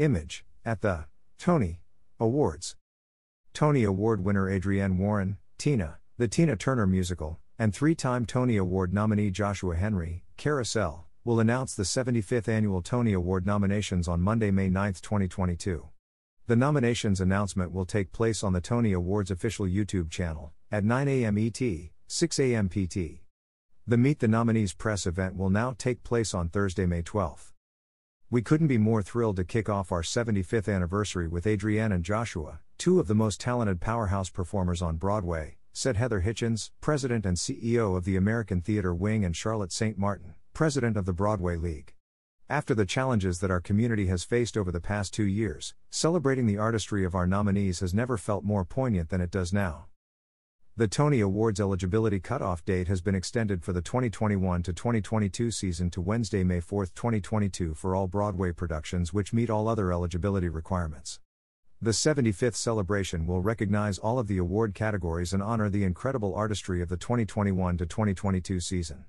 Image, at the Tony Awards. Tony Award winner Adrienne Warren, Tina, the Tina Turner musical, and three time Tony Award nominee Joshua Henry, Carousel, will announce the 75th annual Tony Award nominations on Monday, May 9, 2022. The nominations announcement will take place on the Tony Awards official YouTube channel at 9 a.m. ET, 6 a.m. PT. The Meet the Nominees press event will now take place on Thursday, May 12. We couldn't be more thrilled to kick off our 75th anniversary with Adrienne and Joshua, two of the most talented powerhouse performers on Broadway, said Heather Hitchens, president and CEO of the American Theater Wing, and Charlotte St. Martin, president of the Broadway League. After the challenges that our community has faced over the past two years, celebrating the artistry of our nominees has never felt more poignant than it does now. The Tony Awards eligibility cutoff date has been extended for the 2021 to 2022 season to Wednesday, May 4, 2022 for all Broadway productions which meet all other eligibility requirements. The 75th celebration will recognize all of the award categories and honor the incredible artistry of the 2021 to 2022 season.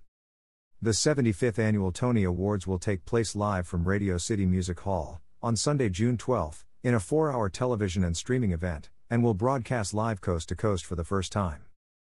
The 75th annual Tony Awards will take place live from Radio City Music Hall on Sunday, June 12, in a 4-hour television and streaming event and will broadcast live coast to coast for the first time.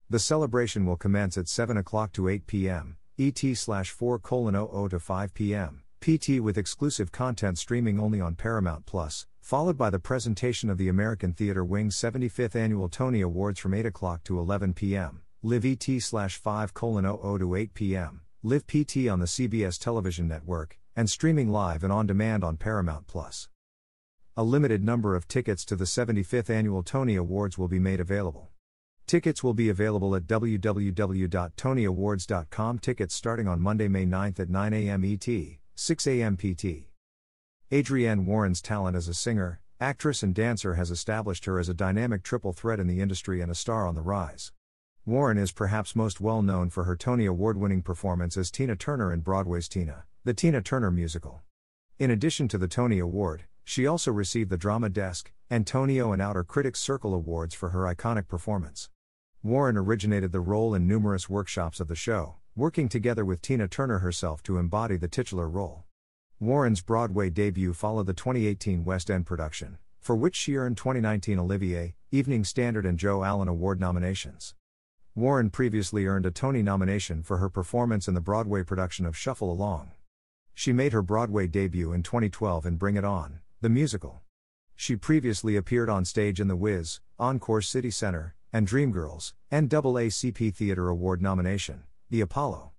The celebration will commence at 7 o'clock to 8 p.m., ET slash 4 colon 00 to 5 p.m., PT with exclusive content streaming only on Paramount Plus, followed by the presentation of the American Theater Wing's 75th Annual Tony Awards from 8 o'clock to 11 p.m., live ET slash 5 colon 00 to 8 p.m., live PT on the CBS television network, and streaming live and on demand on Paramount Plus a limited number of tickets to the 75th Annual Tony Awards will be made available. Tickets will be available at www.tonyawards.com. Tickets starting on Monday, May 9th at 9 a.m. ET, 6 a.m. PT. Adrienne Warren's talent as a singer, actress, and dancer has established her as a dynamic triple threat in the industry and a star on the rise. Warren is perhaps most well known for her Tony Award winning performance as Tina Turner in Broadway's Tina, the Tina Turner musical. In addition to the Tony Award, she also received the Drama Desk, Antonyo, and Outer Critics Circle Awards for her iconic performance. Warren originated the role in numerous workshops of the show, working together with Tina Turner herself to embody the titular role. Warren's Broadway debut followed the 2018 West End production, for which she earned 2019 Olivier, Evening Standard, and Joe Allen Award nominations. Warren previously earned a Tony nomination for her performance in the Broadway production of Shuffle Along. She made her Broadway debut in 2012 in Bring It On, the musical. She previously appeared on stage in The Wiz, Encore City Center, and Dreamgirls, and NAACP Theater Award nomination, The Apollo.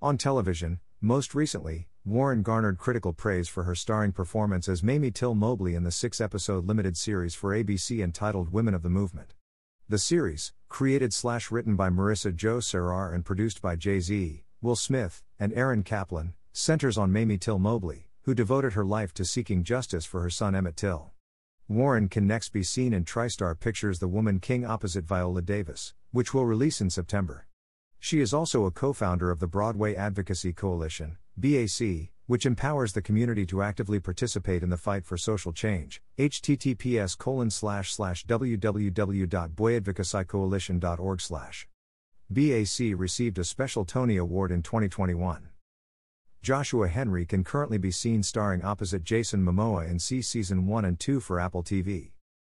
On television, most recently, Warren garnered critical praise for her starring performance as Mamie Till Mobley in the six episode limited series for ABC entitled Women of the Movement. The series, created slash written by Marissa Jo Cerar and produced by Jay Z, Will Smith, and Aaron Kaplan, centers on Mamie Till Mobley, who devoted her life to seeking justice for her son Emmett Till. Warren can next be seen in TriStar Pictures' The Woman King opposite Viola Davis, which will release in September. She is also a co founder of the Broadway Advocacy Coalition, BAC, which empowers the community to actively participate in the fight for social change. https www.boyadvocacycoalition.org. BAC received a special Tony Award in 2021. Joshua Henry can currently be seen starring opposite Jason Momoa in See Season 1 and 2 for Apple TV.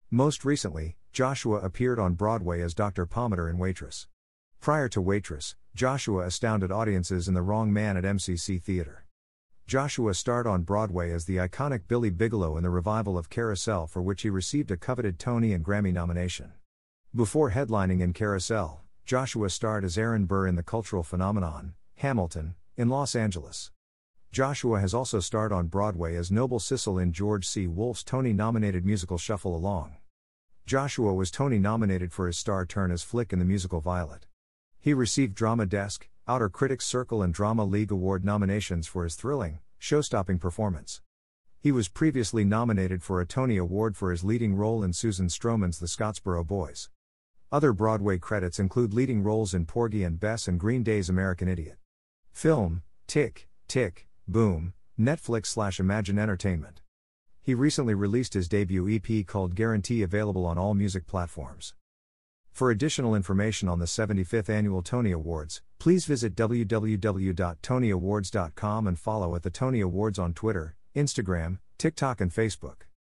Most recently, Joshua appeared on Broadway as Dr. Pomatter in Waitress. Prior to Waitress, Joshua astounded audiences in The Wrong Man at MCC Theater. Joshua starred on Broadway as the iconic Billy Bigelow in the revival of Carousel, for which he received a coveted Tony and Grammy nomination. Before headlining in Carousel, Joshua starred as Aaron Burr in the cultural phenomenon, Hamilton, in Los Angeles. Joshua has also starred on Broadway as Noble Sissle in George C. Wolfe's Tony nominated musical Shuffle Along. Joshua was Tony nominated for his star turn as Flick in the musical Violet. He received Drama Desk, Outer Critics Circle, and Drama League Award nominations for his thrilling, show stopping performance. He was previously nominated for a Tony Award for his leading role in Susan Stroman's The Scottsboro Boys. Other Broadway credits include leading roles in Porgy and Bess and Green Day's American Idiot. Film, Tick, Tick, Boom, Netflix slash Imagine Entertainment. He recently released his debut EP called Guarantee available on all music platforms. For additional information on the 75th Annual Tony Awards, please visit www.tonyawards.com and follow at the Tony Awards on Twitter, Instagram, TikTok and Facebook.